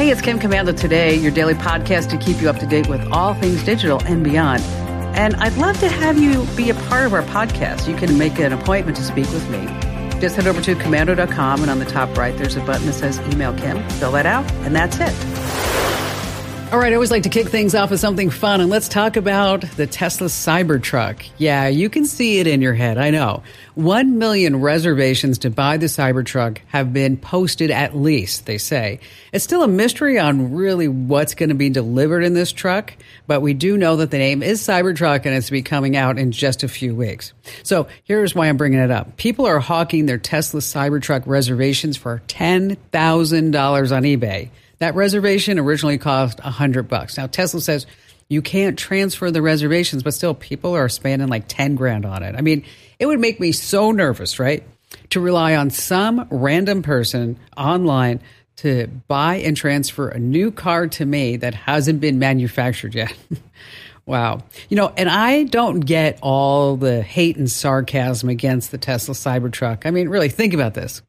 Hey, it's Kim Komando today, your daily podcast to keep you up to date with all things digital and beyond. And I'd love to have you be a part of our podcast. You can make an appointment to speak with me. Just head over to komando.com, and on the top right, there's a button that says Email Kim. Fill that out, and that's it. All right, I always like to kick things off with something fun, and let's talk about the Tesla Cybertruck. Yeah, you can see it in your head, I know. One million reservations to buy the Cybertruck have been posted at least, they say. It's still a mystery on really what's going to be delivered in this truck, but we do know that the name is Cybertruck and it's to be coming out in just a few weeks. So here's why I'm bringing it up. People are hawking their Tesla Cybertruck reservations for $10,000 on eBay. That reservation originally cost a hundred bucks. Now Tesla says you can't transfer the reservations, but still people are spending like 10 grand on it. I mean, it would make me so nervous, right? To rely on some random person online to buy and transfer a new car to me that hasn't been manufactured yet. wow. You know, and I don't get all the hate and sarcasm against the Tesla Cybertruck. I mean, really, think about this.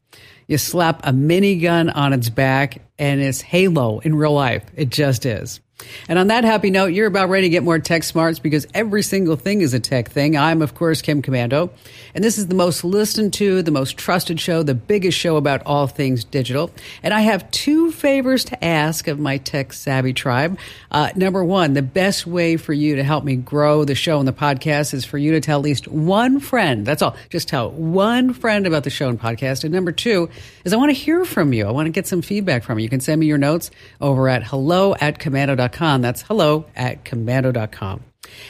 You slap a minigun on its back and it's Halo in real life. It just is. And on that happy note, you're about ready to get more tech smarts because every single thing is a tech thing. I'm, of course, Kim Komando. and this is the most listened to, the most trusted show, the biggest show about all things digital. And I have two favors to ask of my tech savvy tribe. Uh, number one, the best way for you to help me grow the show and the podcast is for you to tell at least one friend. That's all. Just tell one friend about the show and podcast. And number two is I want to hear from you. I want to get some feedback from you. You can send me your notes over at hello at komando.com komando.com. That's hello at komando.com.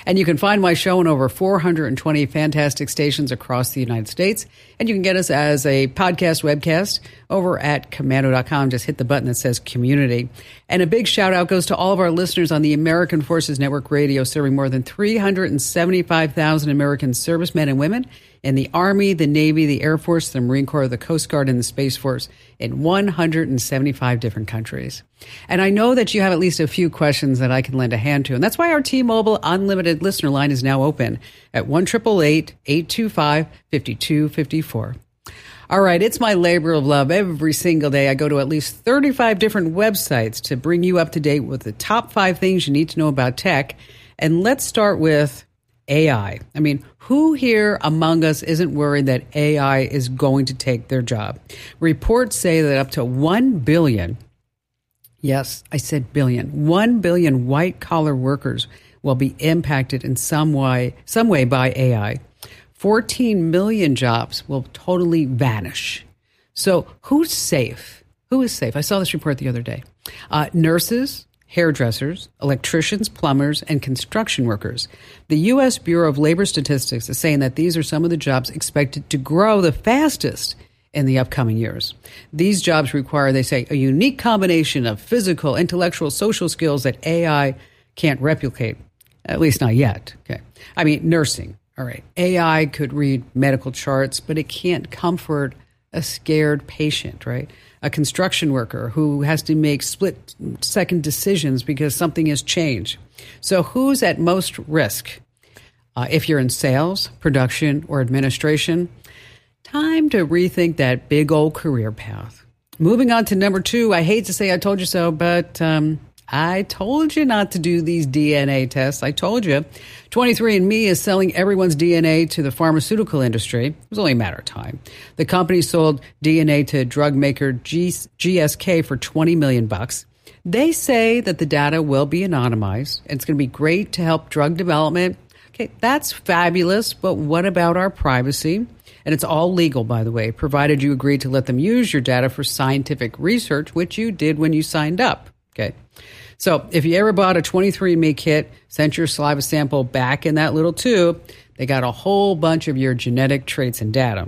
And you can find my show on over 420 fantastic stations across the United States. And you can get us as a podcast webcast over at komando.com. Just hit the button that says community. And a big shout out goes to all of our listeners on the American Forces Network Radio, serving more than 375,000 American servicemen and women in the Army, the Navy, the Air Force, the Marine Corps, the Coast Guard, and the Space Force in 175 different countries. And I know that you have at least a few questions that I can lend a hand to. And that's why our T-Mobile unlimited listener line is now open at 1 825 5254. All right, it's my labor of love. Every single day, I go to at least 35 different websites to bring you up to date with the top five things you need to know about tech. And let's start with AI. I mean, who here among us isn't worried that AI is going to take their job? Reports say that up to 1 billion, yes, I said billion, 1 billion white collar workers will be impacted in some way, some way by AI. 14 million jobs will totally vanish. So, who's safe? Who is safe? I saw this report the other day. Uh, nurses, hairdressers, electricians, plumbers, and construction workers. The U.S. Bureau of Labor Statistics is saying that these are some of the jobs expected to grow the fastest in the upcoming years. These jobs require, they say, a unique combination of physical, intellectual, social skills that AI can't replicate, at least not yet. Okay. I mean, nursing. All right. AI could read medical charts, but it can't comfort a scared patient, right? A construction worker who has to make split second decisions because something has changed. So, who's at most risk? Uh, if you're in sales, production, or administration, time to rethink that big old career path. Moving on to number two, I hate to say I told you so, but um, I told you not to do these DNA tests. I told you. 23andMe is selling everyone's DNA to the pharmaceutical industry. It was only a matter of time. The company sold DNA to drug maker GSK for 20 million bucks. They say that the data will be anonymized and it's going to be great to help drug development. Okay, that's fabulous, but what about our privacy? And it's all legal, by the way, provided you agree to let them use your data for scientific research, which you did when you signed up. Okay. So if you ever bought a 23andMe kit, sent your saliva sample back in that little tube, they got a whole bunch of your genetic traits and data.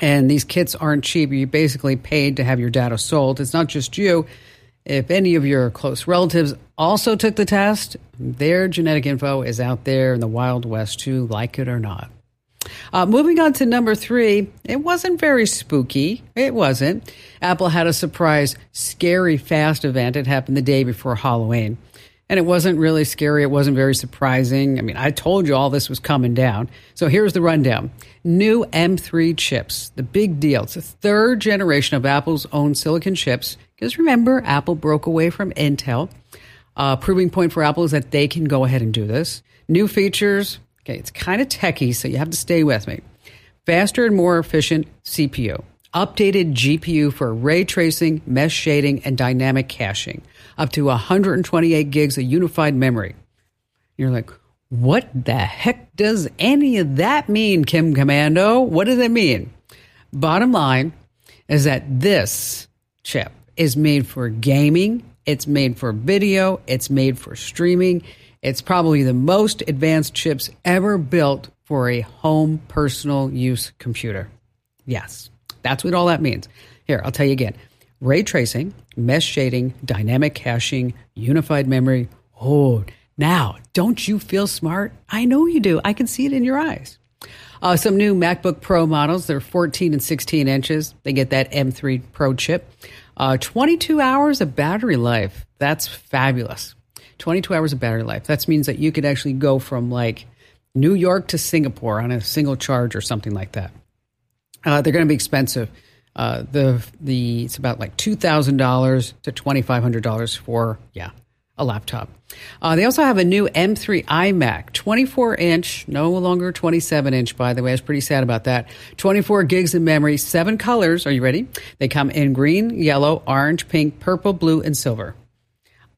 And these kits aren't cheap. You basically paid to have your data sold. It's not just you. If any of your close relatives also took the test, their genetic info is out there in the Wild West too, like it or not. Uh, moving on to number three, it wasn't very spooky. It wasn't. Apple had a surprise, scary fast event. It happened the day before Halloween. And it wasn't really scary. It wasn't very surprising. I mean, I told you all this was coming down. So here's the rundown new M3 chips, the big deal. It's the third generation of Apple's own silicon chips. Because remember, Apple broke away from Intel. Uh, proving point for Apple is that they can go ahead and do this. New features. Okay, it's kind of techy, so you have to stay with me. Faster and more efficient CPU. Updated GPU for ray tracing, mesh shading, and dynamic caching up to 128 gigs of unified memory. You're like, what the heck does any of that mean, Kim Komando? What does it mean? Bottom line is that this chip is made for gaming, it's made for video, it's made for streaming. It's probably the most advanced chips ever built for a home personal use computer. Yes, that's what all that means. Here, I'll tell you again ray tracing, mesh shading, dynamic caching, unified memory. Oh, now, don't you feel smart? I know you do. I can see it in your eyes. Uh, some new MacBook Pro models. They're 14 and 16 inches. They get that M3 Pro chip. Uh, 22 hours of battery life. That's fabulous. 22 hours of battery life. That means that you could actually go from like New York to Singapore on a single charge or something like that. Uh, they're going to be expensive. Uh, the the it's about like two thousand dollars to twenty five hundred dollars for yeah a laptop. Uh, they also have a new M3 iMac, 24 inch, no longer 27 inch, by the way. I was pretty sad about that. 24 gigs of memory, seven colors. Are you ready? They come in green, yellow, orange, pink, purple, blue, and silver.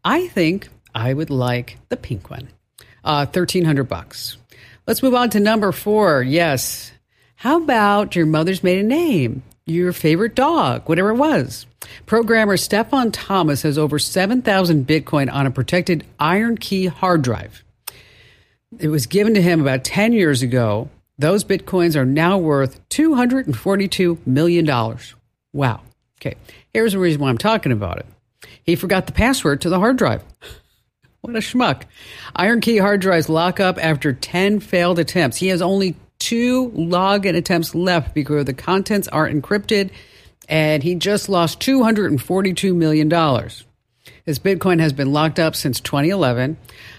I think I would like the pink one. Uh, 1300 bucks. Let's move on to number four. Yes. How about your mother's maiden name? Your favorite dog, whatever it was. Programmer Stefan Thomas has over 7,000 Bitcoin on a protected IronKey hard drive. It was given to him about 10 years ago. Those Bitcoins are now worth $242 million. Wow. Okay, here's the reason why I'm talking about it. He forgot the password to the hard drive. What a schmuck. IronKey hard drives lock up after 10 failed attempts. He has only two login attempts left because the contents are encrypted, and he just lost $242 million. His Bitcoin has been locked up since 2011.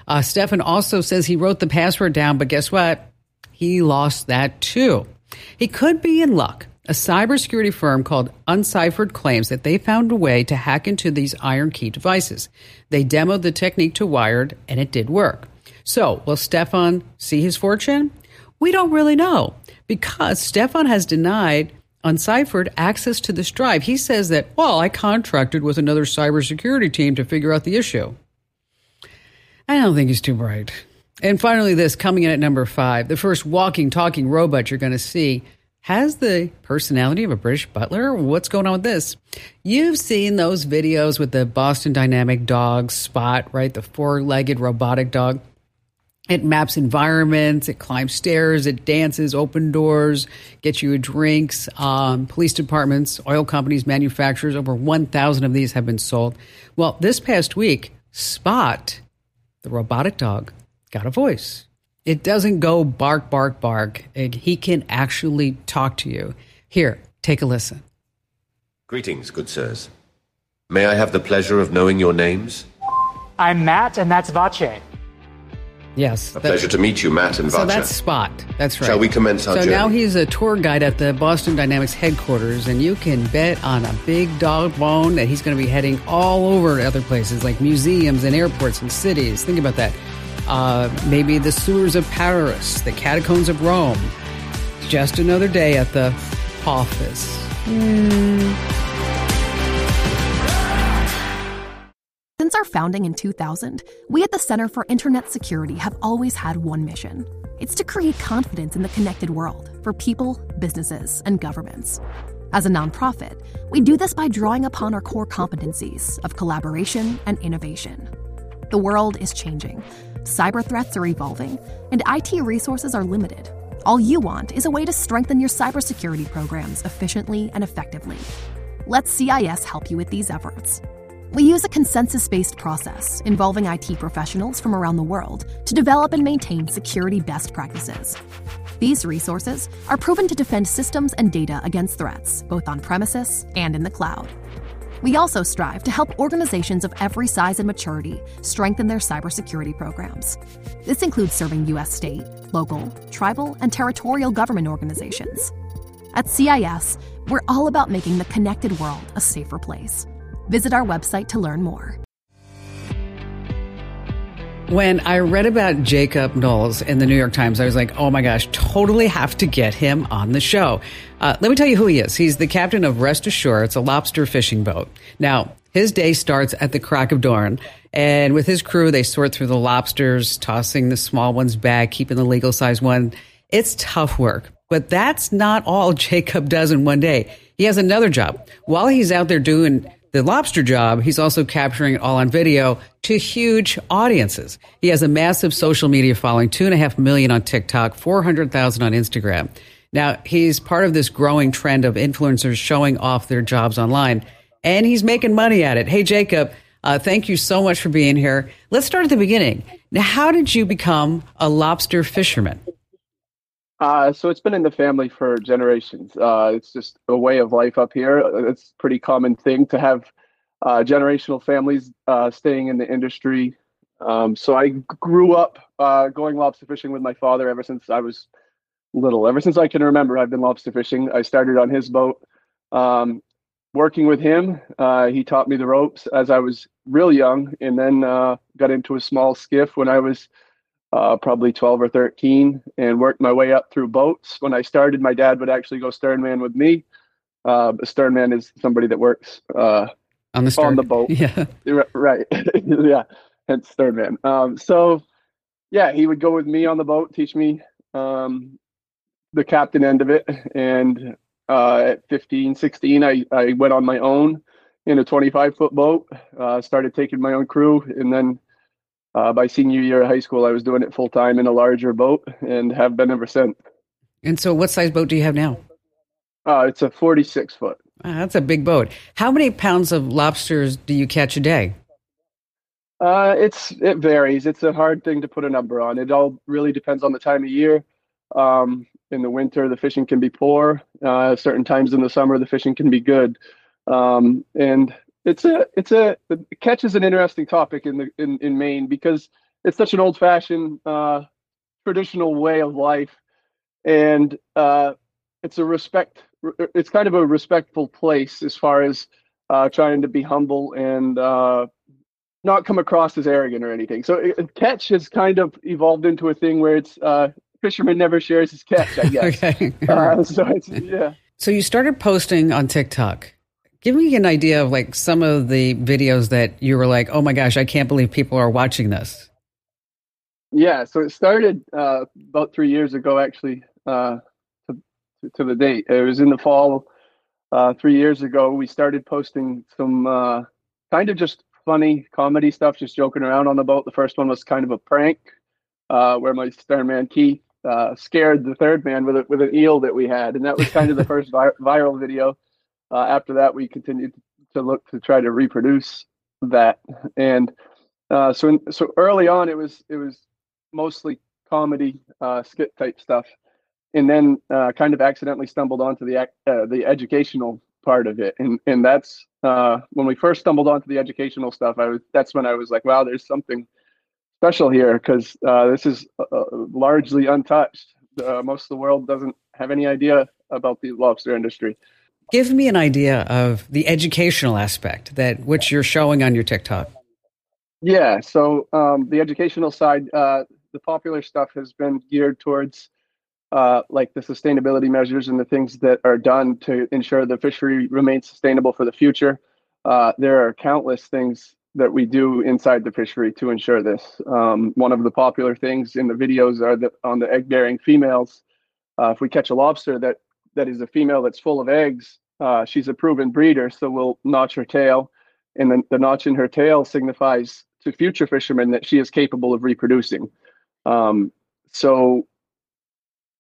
Uh, Stefan also says he wrote the password down, but guess what? He lost that too. He could be in luck. A cybersecurity firm called Unciphered claims that they found a way to hack into these IronKey devices. They demoed the technique to Wired, and it did work. So, will Stefan see his fortune? We don't really know because Stefan has denied Unciphered access to this drive. He says that, well, I contracted with another cybersecurity team to figure out the issue. I don't think he's too bright. And finally, this coming in at number five the first walking, talking robot you're going to see has the personality of a British butler. What's going on with this? You've seen those videos with the Boston Dynamic dog Spot, right? The four legged robotic dog. It maps environments, it climbs stairs, it dances, open doors, gets you drinks. Um, police departments, oil companies, manufacturers, over 1,000 of these have been sold. Well, this past week, Spot, the robotic dog, got a voice. It doesn't go bark, bark, bark. It, he can actually talk to you. Here, take a listen. Greetings, good sirs. May I have the pleasure of knowing your names? I'm Matt, and that's Vache. Yes. A that, pleasure to meet you, Matt and So that's Spot. That's right. Shall we commence our so journey? So now he's a tour guide at the Boston Dynamics headquarters, and you can bet on a big dog bone that he's going to be heading all over to other places like museums and airports and cities. Think about that. Uh, maybe the sewers of Paris, the catacombs of Rome. Just another day at the office. Mm. Our founding in 2000, we at the Center for Internet Security have always had one mission. It's to create confidence in the connected world for people, businesses, and governments. As a nonprofit, we do this by drawing upon our core competencies of collaboration and innovation. The world is changing, cyber threats are evolving, and IT resources are limited. All you want is a way to strengthen your cybersecurity programs efficiently and effectively. Let CIS help you with these efforts. We use a consensus based process involving IT professionals from around the world to develop and maintain security best practices. These resources are proven to defend systems and data against threats, both on premises and in the cloud. We also strive to help organizations of every size and maturity strengthen their cybersecurity programs. This includes serving U.S. state, local, tribal, and territorial government organizations. At CIS, we're all about making the connected world a safer place. Visit our website to learn more. When I read about Jacob Knowles in the New York Times, I was like, oh my gosh, totally have to get him on the show. Uh, let me tell you who he is. He's the captain of Rest Assured. It's a lobster fishing boat. Now, his day starts at the crack of dawn, and with his crew, they sort through the lobsters, tossing the small ones back, keeping the legal size one. It's tough work, but that's not all Jacob does in one day. He has another job. While he's out there doing the lobster job, he's also capturing it all on video to huge audiences. He has a massive social media following, two and a half million on TikTok, 400,000 on Instagram. Now, he's part of this growing trend of influencers showing off their jobs online, and he's making money at it. Hey, Jacob, uh, thank you so much for being here. Let's start at the beginning. Now, how did you become a lobster fisherman? Uh, so it's been in the family for generations. Uh, it's just a way of life up here. It's pretty common thing to have uh, generational families uh, staying in the industry. Um, so I grew up uh, going lobster fishing with my father ever since I was little. Ever since I can remember, I've been lobster fishing. I started on his boat. Um, working with him, uh, he taught me the ropes as I was real young, and then got into a small skiff when I was uh, probably 12 or 13 and worked my way up through boats. When I started, my dad would actually go sternman with me. Uh, sternman is somebody that works uh, on the stern. on the boat. Yeah, right. yeah, hence sternman. Um, so yeah, he would go with me on the boat, teach me um, the captain end of it. And uh, at 15, 16, I, I went on my own in a 25 foot boat, uh, started taking my own crew, and then uh, by senior year of high school, I was doing it full time in a larger boat and have been ever since. And so, what size boat do you have now? Uh, it's a 46 foot. that's a big boat. How many pounds of lobsters do you catch a day? Uh, it's it varies. It's a hard thing to put a number on. It all really depends on the time of year. Um, in the winter, the fishing can be poor. Uh, certain times in the summer, the fishing can be good. Um, and it's a it's a catch is an interesting topic in the in, in Maine because it's such an old fashioned uh, traditional way of life, and uh, it's a respect. It's kind of a respectful place as far as uh, trying to be humble and uh, not come across as arrogant or anything. So it, catch has kind of evolved into a thing where it's uh, fisherman never shares his catch. I guess. okay. Uh, so it's yeah. So you started posting on TikTok. Give me an idea of like some of the videos that you were like, oh my gosh, I can't believe people are watching this. Yeah, so it started uh, about three years ago, actually, uh, to, to, the date. It was in the fall, uh, three years ago. We started posting some uh, kind of just funny comedy stuff, just joking around on the boat. The first one was kind of a prank, uh, where my sternman Keith uh, scared the third man with a, with an eel that we had, and that was kind of the first vi- viral video. Uh, after that, we continued to look to try to reproduce that, and uh, so in, so early on, it was it was mostly comedy uh, skit type stuff, and then uh, kind of accidentally stumbled onto the uh, the educational part of it, and and that's uh, when we first stumbled onto the educational stuff. I was that's when I was like, wow, there's something special here because this is largely untouched. most of the world doesn't have any idea about the lobster industry. Give me an idea of the educational aspect that which you're showing on your TikTok. Yeah, so um, the educational side, uh, the popular stuff has been geared towards uh, like the sustainability measures and the things that are done to ensure the fishery remains sustainable for the future. Uh, there are countless things that we do inside the fishery to ensure this. Um, one of the popular things in the videos are that on the egg-bearing females. Uh, if we catch a lobster that that is a female that's full of eggs, uh, she's a proven breeder, so we'll notch her tail, and then the notch in her tail signifies to future fishermen that she is capable of reproducing. Um, so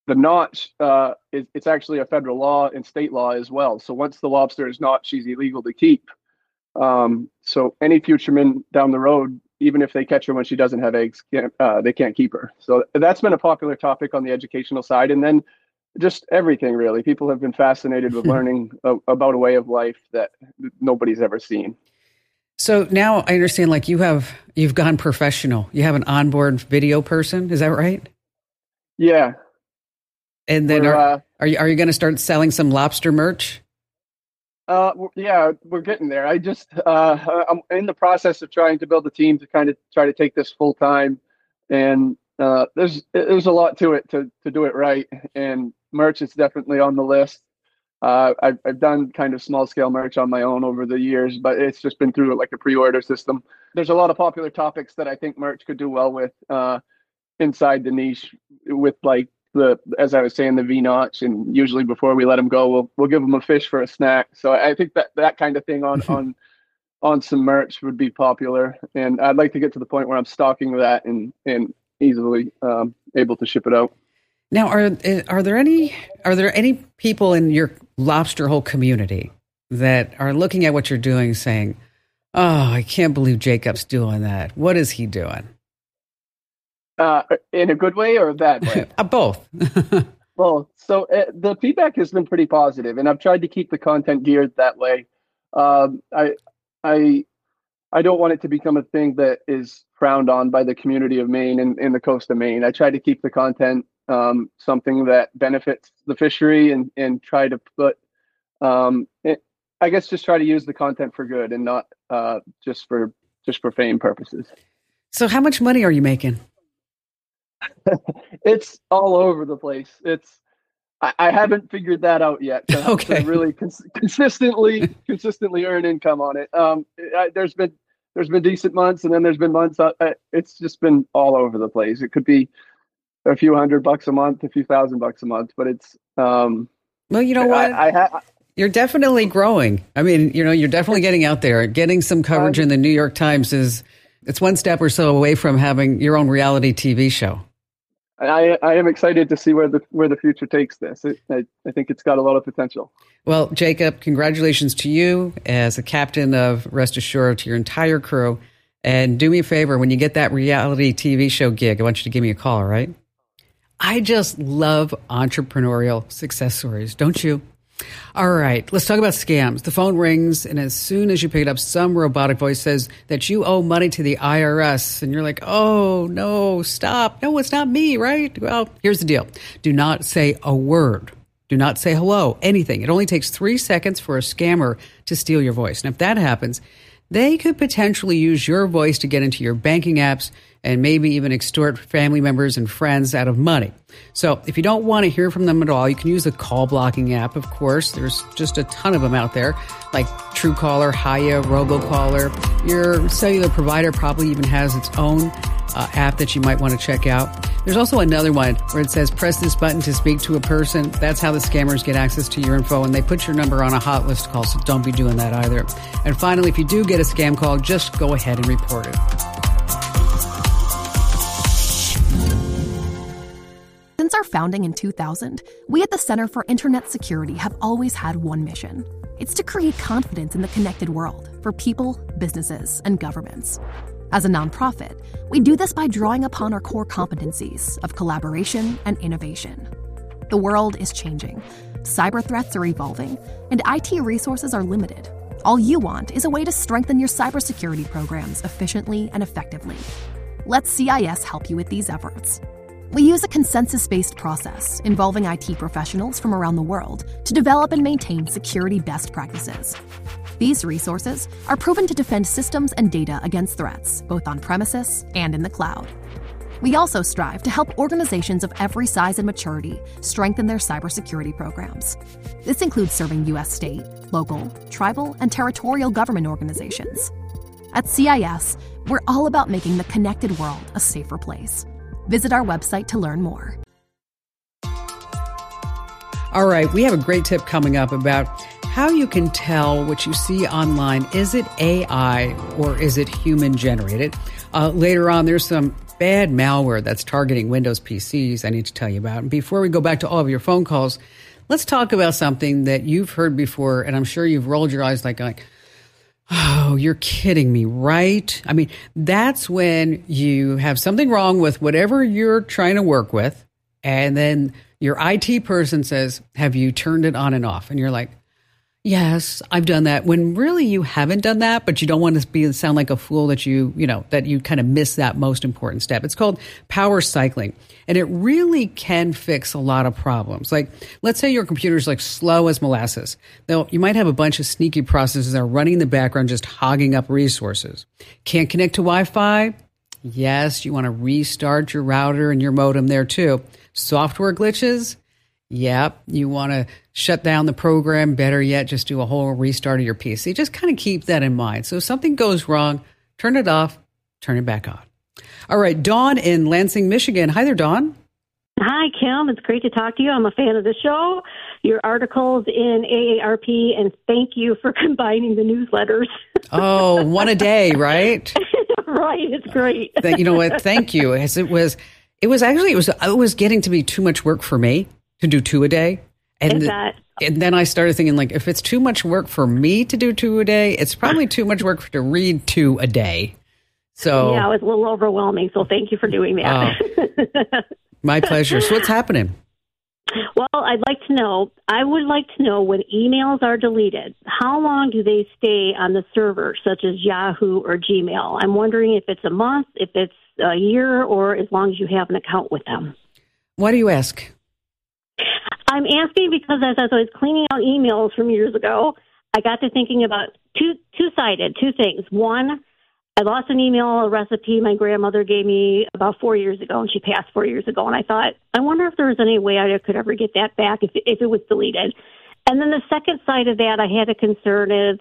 the notch uh, is it's actually a federal law and state law as well. So once the lobster is notched, she's illegal to keep. Um, so any futureman down the road, even if they catch her when she doesn't have eggs, can't, uh, they can't keep her. So that's been a popular topic on the educational side, and then just everything really. People have been fascinated with learning a, about a way of life that nobody's ever seen. So now I understand. Like you have, you've gone professional. You have an onboard video person. Is that right? Yeah. And then are, uh, are you are you going to start selling some lobster merch? Uh, yeah, we're getting there. I just uh, I'm in the process of trying to build a team to kind of try to take this full time, and uh, there's there's a lot to it to to do it right. And merch is definitely on the list. Uh, I've I've done kind of small scale merch on my own over the years, but it's just been through like a pre order system. There's a lot of popular topics that I think merch could do well with uh, inside the niche, with like the as I was saying the V notch, and usually before we let them go, we'll we'll give them a fish for a snack. So I think that that kind of thing on on on some merch would be popular, and I'd like to get to the point where I'm stocking that and and easily um, able to ship it out. Now, are are there any are there any people in your lobster hole community that are looking at what you're doing, saying, "Oh, I can't believe Jacob's doing that. What is he doing?" Uh, in a good way or a bad way? uh, both. well, so uh, the feedback has been pretty positive, and I've tried to keep the content geared that way. Um, I, I, I don't want it to become a thing that is frowned on by the community of Maine and in the coast of Maine. I try to keep the content um, something that benefits the fishery and and try to put, um, it, I guess, just try to use the content for good and not uh, just for just for fame purposes. So, how much money are you making? it's all over the place. It's I, I haven't figured that out yet. Okay. Really cons- consistently consistently earn income on it. Um, I, there's been there's been decent months, and then there's been months. Uh, it's just been all over the place. It could be a few hundred bucks a month, a few thousand bucks a month, but it's um. Well, you know what? I, I ha- you're definitely growing. I mean, you know, you're definitely getting out there. Getting some coverage um, in the New York Times is it's one step or so away from having your own reality TV show. I, I am excited to see where the where the future takes this. It, I, I think it's got a lot of potential. Well, Jacob, congratulations to you as a captain of Rest Assured to your entire crew. And do me a favor when you get that reality TV show gig, I want you to give me a call, all right? I just love entrepreneurial success stories, don't you? All right, let's talk about scams. The phone rings, and as soon as you pick it up, some robotic voice says that you owe money to the IRS. And you're like, oh, no, stop. No, it's not me, right? Well, here's the deal do not say a word. Do not say hello, anything. It only takes three seconds for a scammer to steal your voice. And if that happens, they could potentially use your voice to get into your banking apps and maybe even extort family members and friends out of money. So if you don't want to hear from them at all, you can use the call blocking app, of course. There's just a ton of them out there, like Truecaller, Hiya, RoboKiller. Your cellular provider probably even has its own uh, app that you might want to check out. There's also another one where it says press this button to speak to a person. That's how the scammers get access to your info and they put your number on a hot list call, so don't be doing that either. And finally, if you do get a scam call, just go ahead and report it. Our founding in 2000, we at the Center for Internet Security have always had one mission. It's to create confidence in the connected world for people, businesses, and governments. As a nonprofit, we do this by drawing upon our core competencies of collaboration and innovation. The world is changing, cyber threats are evolving, and IT resources are limited. All you want is a way to strengthen your cybersecurity programs efficiently and effectively. Let CIS help you with these efforts. We use a consensus based process involving IT professionals from around the world to develop and maintain security best practices. These resources are proven to defend systems and data against threats, both on premises and in the cloud. We also strive to help organizations of every size and maturity strengthen their cybersecurity programs. This includes serving U.S. state, local, tribal, and territorial government organizations. At CIS, we're all about making the connected world a safer place. Visit our website to learn more. All right, we have a great tip coming up about how you can tell what you see online. Is it AI or is it human generated? Uh, later on, there's some bad malware that's targeting Windows PCs I need to tell you about. And before we go back to all of your phone calls, let's talk about something that you've heard before, and I'm sure you've rolled your eyes like, like Oh, you're kidding me, right? I mean, that's when you have something wrong with whatever you're trying to work with, and then your IT person says, Have you turned it on and off? And you're like, Yes, I've done that. When really you haven't done that, but you don't want to be sound like a fool that you, you know, that you kind of miss that most important step. It's called power cycling. And it really can fix a lot of problems. Like, let's say your computer's like slow as molasses. Though you might have a bunch of sneaky processes that are running in the background, just hogging up resources. Can't connect to Wi-Fi? Yes, you want to restart your router and your modem there too. Software glitches? Yep. You want to shut down the program. Better yet, just do a whole restart of your PC. Just kind of keep that in mind. So if something goes wrong, turn it off, turn it back on. All right. Dawn in Lansing, Michigan. Hi there, Dawn. Hi, Kim. It's great to talk to you. I'm a fan of the show, your articles in AARP, and thank you for combining the newsletters. oh, one a day, right? right. It's great. you know what? Thank you. As it was, it was actually it was it was getting to be too much work for me to do two a day. And, the, and then I started thinking, like, if it's too much work for me to do two a day, it's probably too much work to read two a day. So yeah, it was a little overwhelming. So thank you for doing that. Uh, my pleasure. So what's happening? Well, I'd like to know. I would like to know when emails are deleted, how long do they stay on the server, such as Yahoo or Gmail? I'm wondering if it's a month, if it's a year, or as long as you have an account with them. Why do you ask? I'm asking because as I was cleaning out emails from years ago, I got to thinking about two two sided two things. One, I lost an email a recipe my grandmother gave me about four years ago, and she passed four years ago. And I thought, I wonder if there was any way I could ever get that back if if it was deleted. And then the second side of that, I had a concern is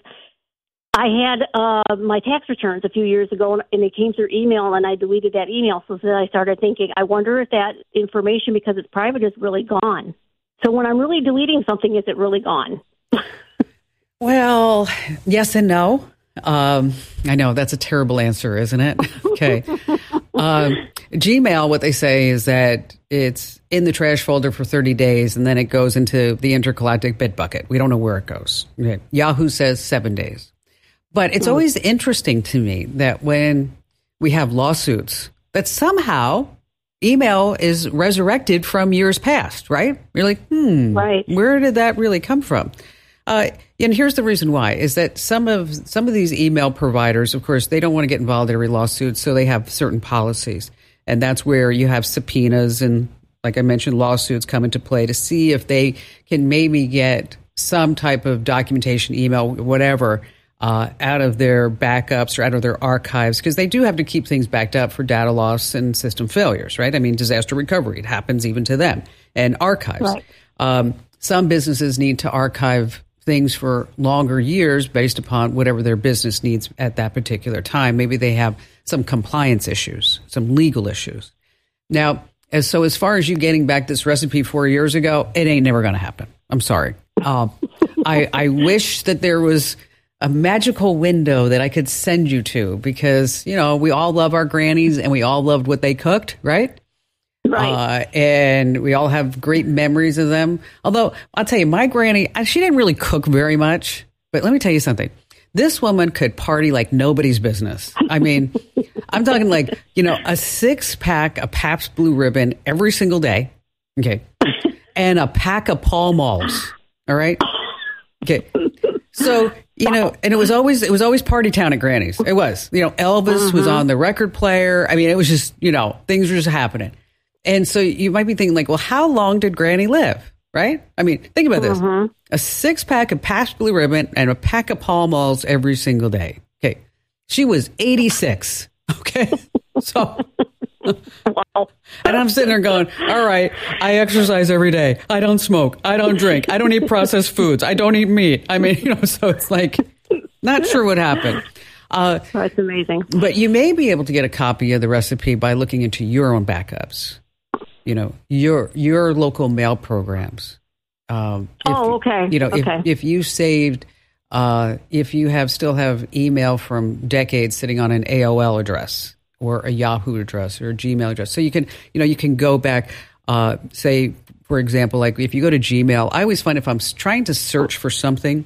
I had uh, my tax returns a few years ago, and it came through email, and I deleted that email. So then I started thinking, I wonder if that information, because it's private, is really gone. So when I'm really deleting something, is it really gone? well, yes and no. Um, I know that's a terrible answer, isn't it? okay. Um, Gmail, what they say is that it's in the trash folder for 30 days and then it goes into the intergalactic bit bucket. We don't know where it goes. Okay. Yahoo says seven days. But it's always interesting to me that when we have lawsuits, that somehow email is resurrected from years past, right? You're like, hmm, right. where did that really come from? Uh, and here's the reason why: is that some of some of these email providers, of course, they don't want to get involved in every lawsuit, so they have certain policies, and that's where you have subpoenas and, like I mentioned, lawsuits come into play to see if they can maybe get some type of documentation, email, whatever, uh, out of their backups or out of their archives because they do have to keep things backed up for data loss and system failures, right? I mean, disaster recovery, it happens even to them, and archives. Right. Um, some businesses need to archive things for longer years based upon whatever their business needs at that particular time. Maybe they have some compliance issues, some legal issues. Now, as so as far as you getting back this recipe four years ago, it ain't never going to happen. I'm sorry. Um, I, I wish that there was a magical window that I could send you to because, you know, we all love our grannies and we all loved what they cooked, right? Right. Uh, and we all have great memories of them. Although, I'll tell you, my granny, she didn't really cook very much. But let me tell you something. This woman could party like nobody's business. I mean, I'm talking like, you know, a six pack of Pabst Blue Ribbon every single day. Okay. And a pack of Pall Malls. All right. Okay. So you know, and it was always it was always party town at Granny's. It was, you know, Elvis uh-huh. was on the record player. I mean, it was just you know things were just happening, and so you might be thinking like, well, how long did Granny live? Right? I mean, think about this: uh-huh. a six pack of Pabst Blue Ribbon and a pack of Pall Malls every single day. Okay, she was eighty six. Okay, so wow. And I'm sitting there going, all right, I exercise every day. I don't smoke. I don't drink. I don't eat processed foods. I don't eat meat. I mean, you know, so it's like, not sure what happened. Uh, That's amazing. But you may be able to get a copy of the recipe by looking into your own backups. You know, your your local mail programs. Um, oh, okay. You know, okay. if, if you saved, uh, if you have still have email from decades sitting on an AOL address, or a Yahoo address or a Gmail address. So you can, you know, you can go back, uh, say, for example, like if you go to Gmail, I always find if I'm trying to search for something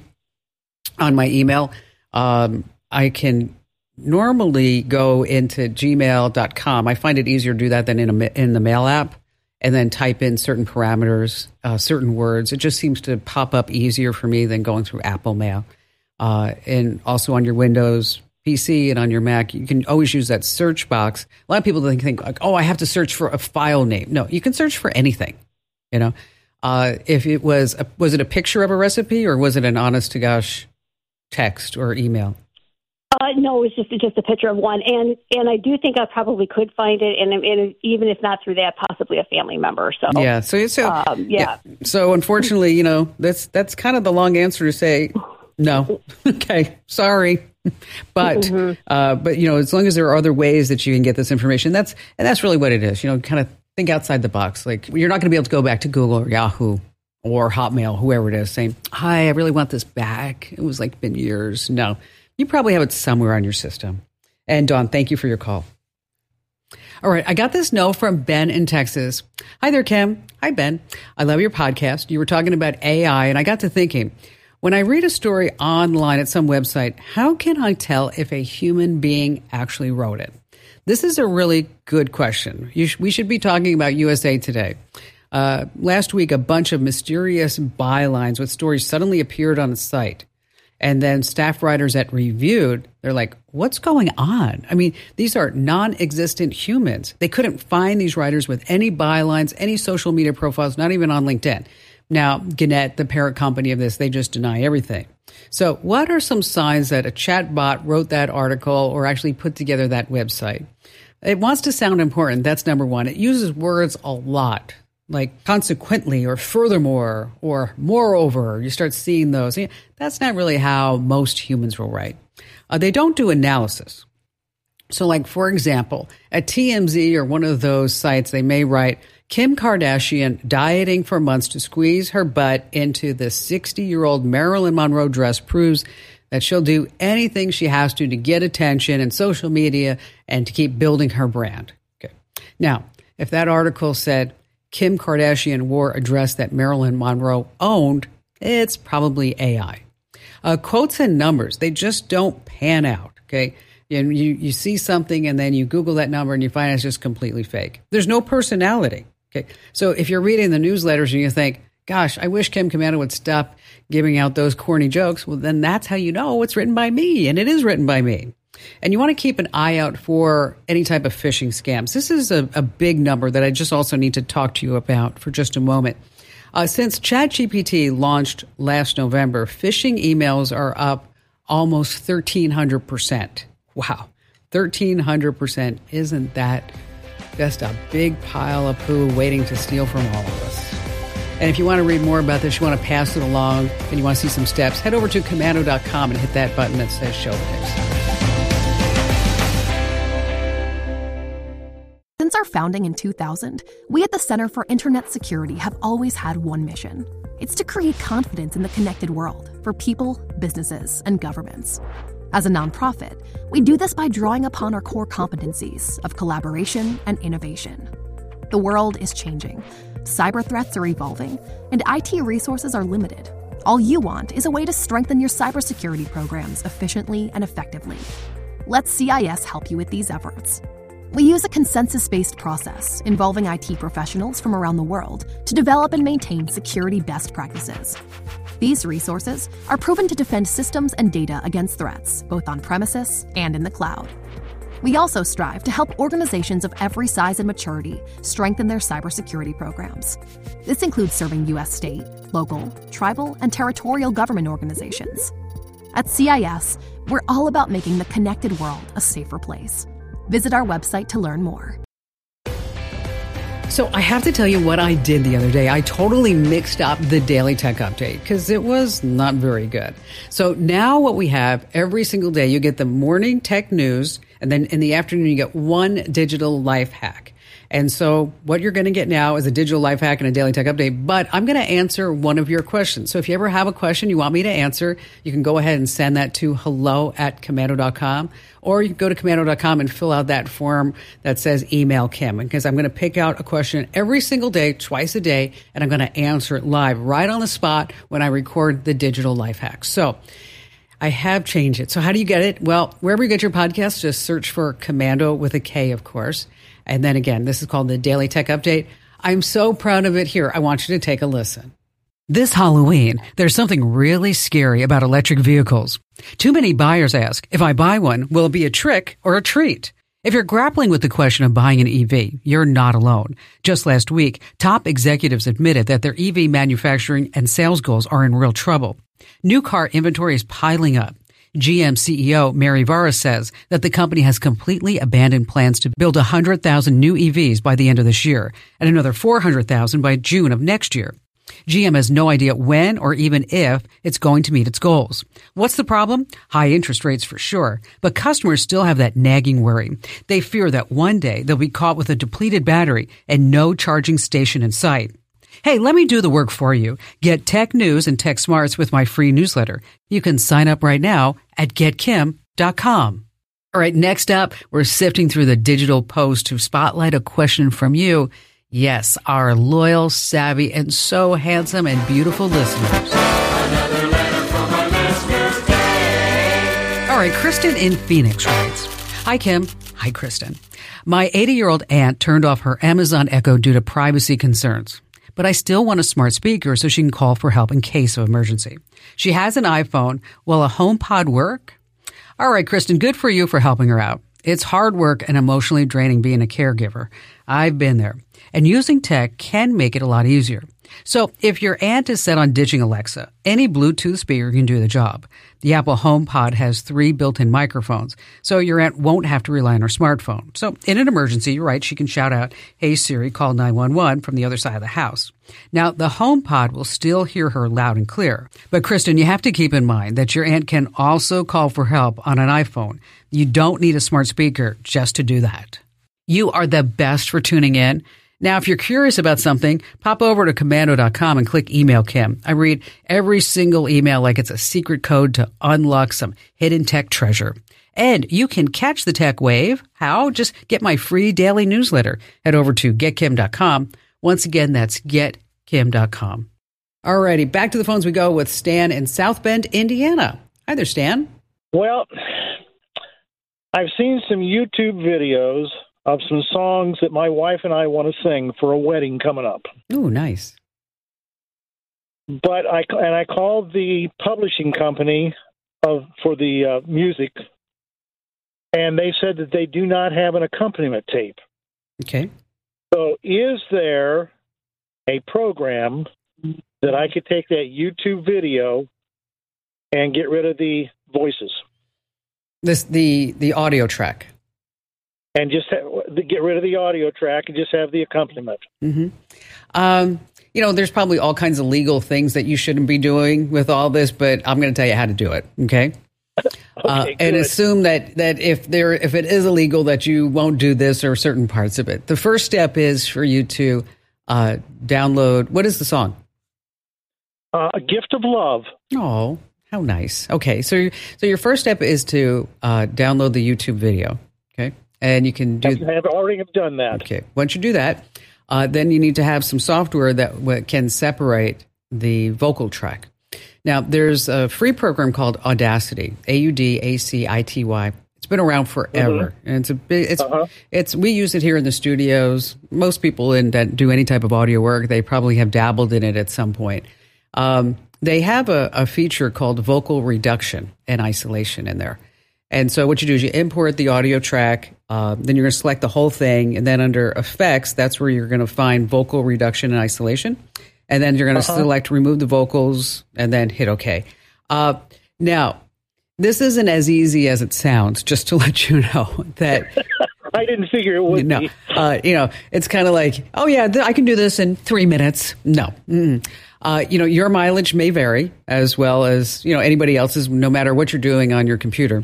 on my email, um, I can normally go into gmail.com. I find it easier to do that than in, a, in the mail app and then type in certain parameters, uh, certain words. It just seems to pop up easier for me than going through Apple Mail. Uh, and also on your Windows PC and on your Mac, you can always use that search box. A lot of people think, think like, oh, I have to search for a file name. No, you can search for anything. You know, uh, if it was a, was it a picture of a recipe or was it an honest to gosh text or email? Uh, no, it was just just a picture of one, and and I do think I probably could find it, and, and even if not through that, possibly a family member. So yeah, so so um, yeah. yeah. So unfortunately, you know, that's that's kind of the long answer to say no. okay, sorry, but mm-hmm. uh, but you know, as long as there are other ways that you can get this information, that's and that's really what it is. You know, kind of think outside the box. Like you're not going to be able to go back to Google or Yahoo or Hotmail, whoever it is, saying, "Hi, I really want this back." It was like been years. No, you probably have it somewhere on your system. And Dawn, thank you for your call. All right, I got this note from Ben in Texas. Hi there, Kim. Hi, Ben. I love your podcast. You were talking about AI, and I got to thinking. When I read a story online at some website, how can I tell if a human being actually wrote it? This is a really good question. Sh- we should be talking about USA Today. Uh, last week, a bunch of mysterious bylines with stories suddenly appeared on the site. And then staff writers at Reviewed, they're like, what's going on? I mean, these are non existent humans. They couldn't find these writers with any bylines, any social media profiles, not even on LinkedIn. Now, Gannett, the parent company of this, they just deny everything. So, what are some signs that a chatbot wrote that article or actually put together that website? It wants to sound important. That's number one. It uses words a lot like consequently or furthermore or moreover. You start seeing those. That's not really how most humans will write. Uh, they don't do analysis. So, like, for example, at TMZ or one of those sites, they may write Kim Kardashian dieting for months to squeeze her butt into the 60 year old Marilyn Monroe dress proves that she'll do anything she has to to get attention and social media and to keep building her brand. Okay. Now, if that article said, Kim Kardashian wore a dress that Marilyn Monroe owned, it's probably AI. Uh, quotes and numbers, they just don't pan out. Okay. And you, you see something and then you Google that number and you find it's just completely fake. There's no personality. Okay. So if you're reading the newsletters and you think, gosh, I wish Kim Komando would stop giving out those corny jokes, well, then that's how you know it's written by me. And it is written by me. And you want to keep an eye out for any type of phishing scams. This is a, a big number that I just also need to talk to you about for just a moment. Uh, since ChatGPT launched last November, phishing emails are up almost 1,300%. Wow, 1,300%. Isn't that just a big pile of poo waiting to steal from all of us? And if you want to read more about this, you want to pass it along, and you want to see some steps, head over to komando.com and hit that button that says show picks. Since our founding in 2000, we at the Center for Internet Security have always had one mission. It's to create confidence in the connected world for people, businesses, and governments. As a nonprofit, we do this by drawing upon our core competencies of collaboration and innovation. The world is changing, cyber threats are evolving, and IT resources are limited. All you want is a way to strengthen your cybersecurity programs efficiently and effectively. Let CIS help you with these efforts. We use a consensus based process involving IT professionals from around the world to develop and maintain security best practices. These resources are proven to defend systems and data against threats, both on premises and in the cloud. We also strive to help organizations of every size and maturity strengthen their cybersecurity programs. This includes serving U.S. state, local, tribal, and territorial government organizations. At CIS, we're all about making the connected world a safer place. Visit our website to learn more. So, I have to tell you what I did the other day. I totally mixed up the daily tech update because it was not very good. So, now what we have every single day, you get the morning tech news, and then in the afternoon, you get one digital life hack. And so, what you're going to get now is a digital life hack and a daily tech update. But I'm going to answer one of your questions. So, if you ever have a question you want me to answer, you can go ahead and send that to hello at komando.com, or you can go to komando.com and fill out that form that says email Kim, because I'm going to pick out a question every single day, twice a day, and I'm going to answer it live right on the spot when I record the digital life hack. So, I have changed it. So, how do you get it? Well, wherever you get your podcast, just search for Commando with a K, of course. And then again, this is called the Daily Tech Update. I'm so proud of it here. I want you to take a listen. This Halloween, there's something really scary about electric vehicles. Too many buyers ask, if I buy one, will it be a trick or a treat? If you're grappling with the question of buying an EV, you're not alone. Just last week, top executives admitted that their EV manufacturing and sales goals are in real trouble. New car inventory is piling up. GM CEO Mary Barra says that the company has completely abandoned plans to build 100,000 new EVs by the end of this year and another 400,000 by June of next year. GM has no idea when or even if it's going to meet its goals. What's the problem? High interest rates for sure, but customers still have that nagging worry. They fear that one day they'll be caught with a depleted battery and no charging station in sight. Hey, let me do the work for you. Get tech news and tech smarts with my free newsletter. You can sign up right now at getkim.com. All right, next up, we're sifting through the digital post to spotlight a question from you. Yes, our loyal, savvy, and so handsome and beautiful listeners. All right, Kristen in Phoenix writes Hi, Kim. Hi, Kristen. My 80 year old aunt turned off her Amazon Echo due to privacy concerns but I still want a smart speaker so she can call for help in case of emergency. She has an iPhone. Will a HomePod work? All right, Kristen, good for you for helping her out. It's hard work and emotionally draining being a caregiver. I've been there. And using tech can make it a lot easier. So if your aunt is set on ditching Alexa, any Bluetooth speaker can do the job. The Apple HomePod has three built-in microphones, so your aunt won't have to rely on her smartphone. So in an emergency, you're right, she can shout out, Hey Siri, call 911 from the other side of the house. Now, the HomePod will still hear her loud and clear. But Kristen, you have to keep in mind that your aunt can also call for help on an iPhone. You don't need a smart speaker just to do that. You are the best for tuning in. Now, if you're curious about something, pop over to komando.com and click email Kim. I read every single email like it's a secret code to unlock some hidden tech treasure. And you can catch the tech wave. How? Just get my free daily newsletter. Head over to getkim.com. Once again, that's getkim.com. Alrighty, back to the phones we go with Stan in South Bend, Indiana. Hi there, Stan. Well, I've seen some YouTube videos of some songs that my wife and I want to sing for a wedding coming up. Oh, nice. But I and I called the publishing company of for the uh, music, and they said that they do not have an accompaniment tape. Okay. So, is there a program that I could take that YouTube video and get rid of the voices? This the the audio track and just have, get rid of the audio track and just have the accompaniment. Mm-hmm. Um, you know, there's probably all kinds of legal things that you shouldn't be doing with all this, but I'm going to tell you how to do it. Okay. okay uh, and assume that that if there if it is illegal that you won't do this or certain parts of it. The first step is for you to uh, download. What is the song? Uh, a gift of love. Oh, how nice. Okay, so so your first step is to uh, download the YouTube video. Okay and you can do. I have already have done that. Okay. Once you do that, uh, then you need to have some software that can separate the vocal track. Now, there's a free program called Audacity, A U D A C I T Y. It's been around forever, mm-hmm. and it's a big. It's uh-huh. it's we use it here in the studios. Most people in that do any type of audio work, they probably have dabbled in it at some point. Um, they have a, a feature called vocal reduction and isolation in there. And so what you do is you import the audio track, uh, then you're going to select the whole thing, and then under effects, that's where you're going to find vocal reduction and isolation. And then you're going to uh-huh. select remove the vocals and then hit OK. Uh, now, this isn't as easy as it sounds, just to let you know that. I didn't figure it would no, uh, you know, it's kind of like, oh, yeah, th- I can do this in three minutes. No. Uh, you know, your mileage may vary as well as, you know, anybody else's, no matter what you're doing on your computer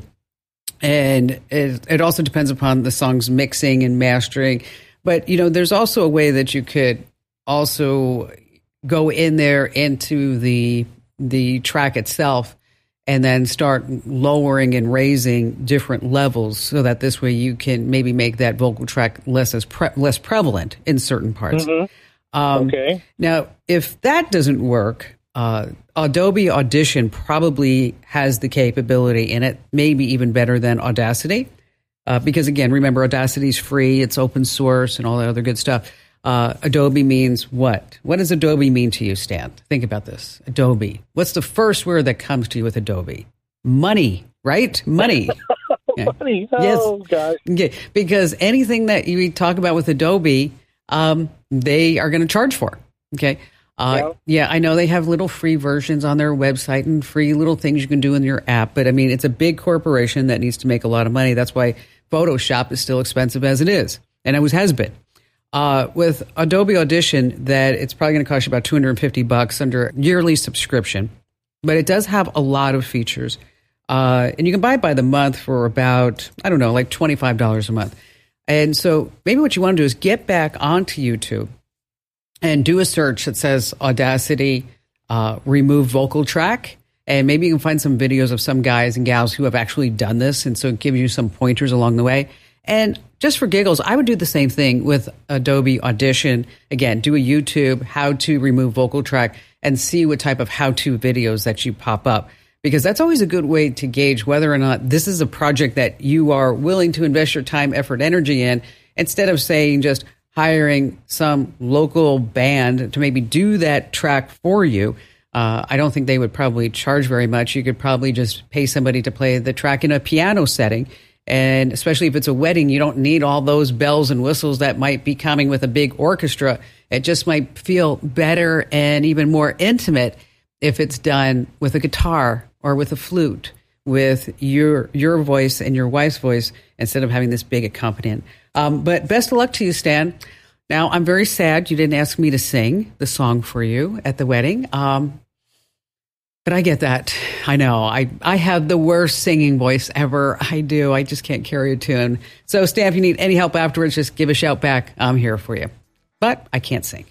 and it, it also depends upon the song's mixing and mastering. But you know, there's also a way that you could also go in there into the the track itself and then start lowering and raising different levels so that this way you can maybe make that vocal track less as pre- less prevalent in certain parts. Um, Okay. Now, if that doesn't work, uh, Adobe Audition probably has the capability in it, maybe even better than Audacity. Uh, because again, remember, Audacity is free, it's open source, and all that other good stuff. Uh, Adobe means what? What does Adobe mean to you, Stan? Think about this. Adobe. What's the first word that comes to you with Adobe? Money, right? Money. Yeah. Funny. Yes. Oh, gosh. Okay, because anything that you talk about with Adobe, um, they are going to charge for. Okay. Uh, yeah. I know they have little free versions on their website and free little things you can do in your app, but I mean, it's a big corporation that needs to make a lot of money. That's why Photoshop is still expensive as it is, and it always has been. Uh, with Adobe Audition, that it's probably going to cost you about 250 bucks under yearly subscription, but it does have a lot of features. Uh, and you can buy it by the month for about, I don't know, like $25 a month. And so maybe what you want to do is get back onto YouTube and do a search that says Audacity uh, remove vocal track. And maybe you can find some videos of some guys and gals who have actually done this. And so it gives you some pointers along the way. And just for giggles, I would do the same thing with Adobe Audition. Again, do a YouTube how to remove vocal track and see what type of how to videos that you pop up. Because that's always a good way to gauge whether or not this is a project that you are willing to invest your time, effort, energy in, instead of saying just hiring some local band to maybe do that track for you. Uh, I don't think they would probably charge very much. You could probably just pay somebody to play the track in a piano setting. And especially if it's a wedding, you don't need all those bells and whistles that might be coming with a big orchestra. It just might feel better and even more intimate if it's done with a guitar or with a flute, with your your voice and your wife's voice instead of having this big accompaniment. Um, but best of luck to you, Stan. Now I'm very sad you didn't ask me to sing the song for you at the wedding. Um, but I get that. I know. I, I have the worst singing voice ever. I do. I just can't carry a tune. So, Stan, if you need any help afterwards, just give a shout back. I'm here for you. But I can't sing.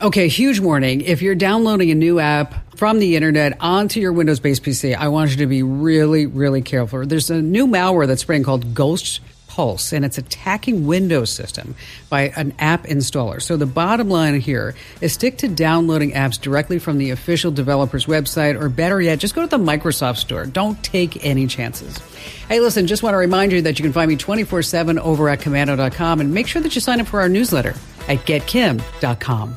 Okay, huge warning. If you're downloading a new app from the internet onto your Windows based PC, I want you to be really, really careful. There's a new malware that's spreading called Ghost Pulse, and it's attacking Windows system by an app installer. So the bottom line here is stick to downloading apps directly from the official developer's website, or better yet, just go to the Microsoft Store. Don't take any chances. Hey, listen, just want to remind you that you can find me 24 7 over at komando.com and make sure that you sign up for our newsletter at getkim.com.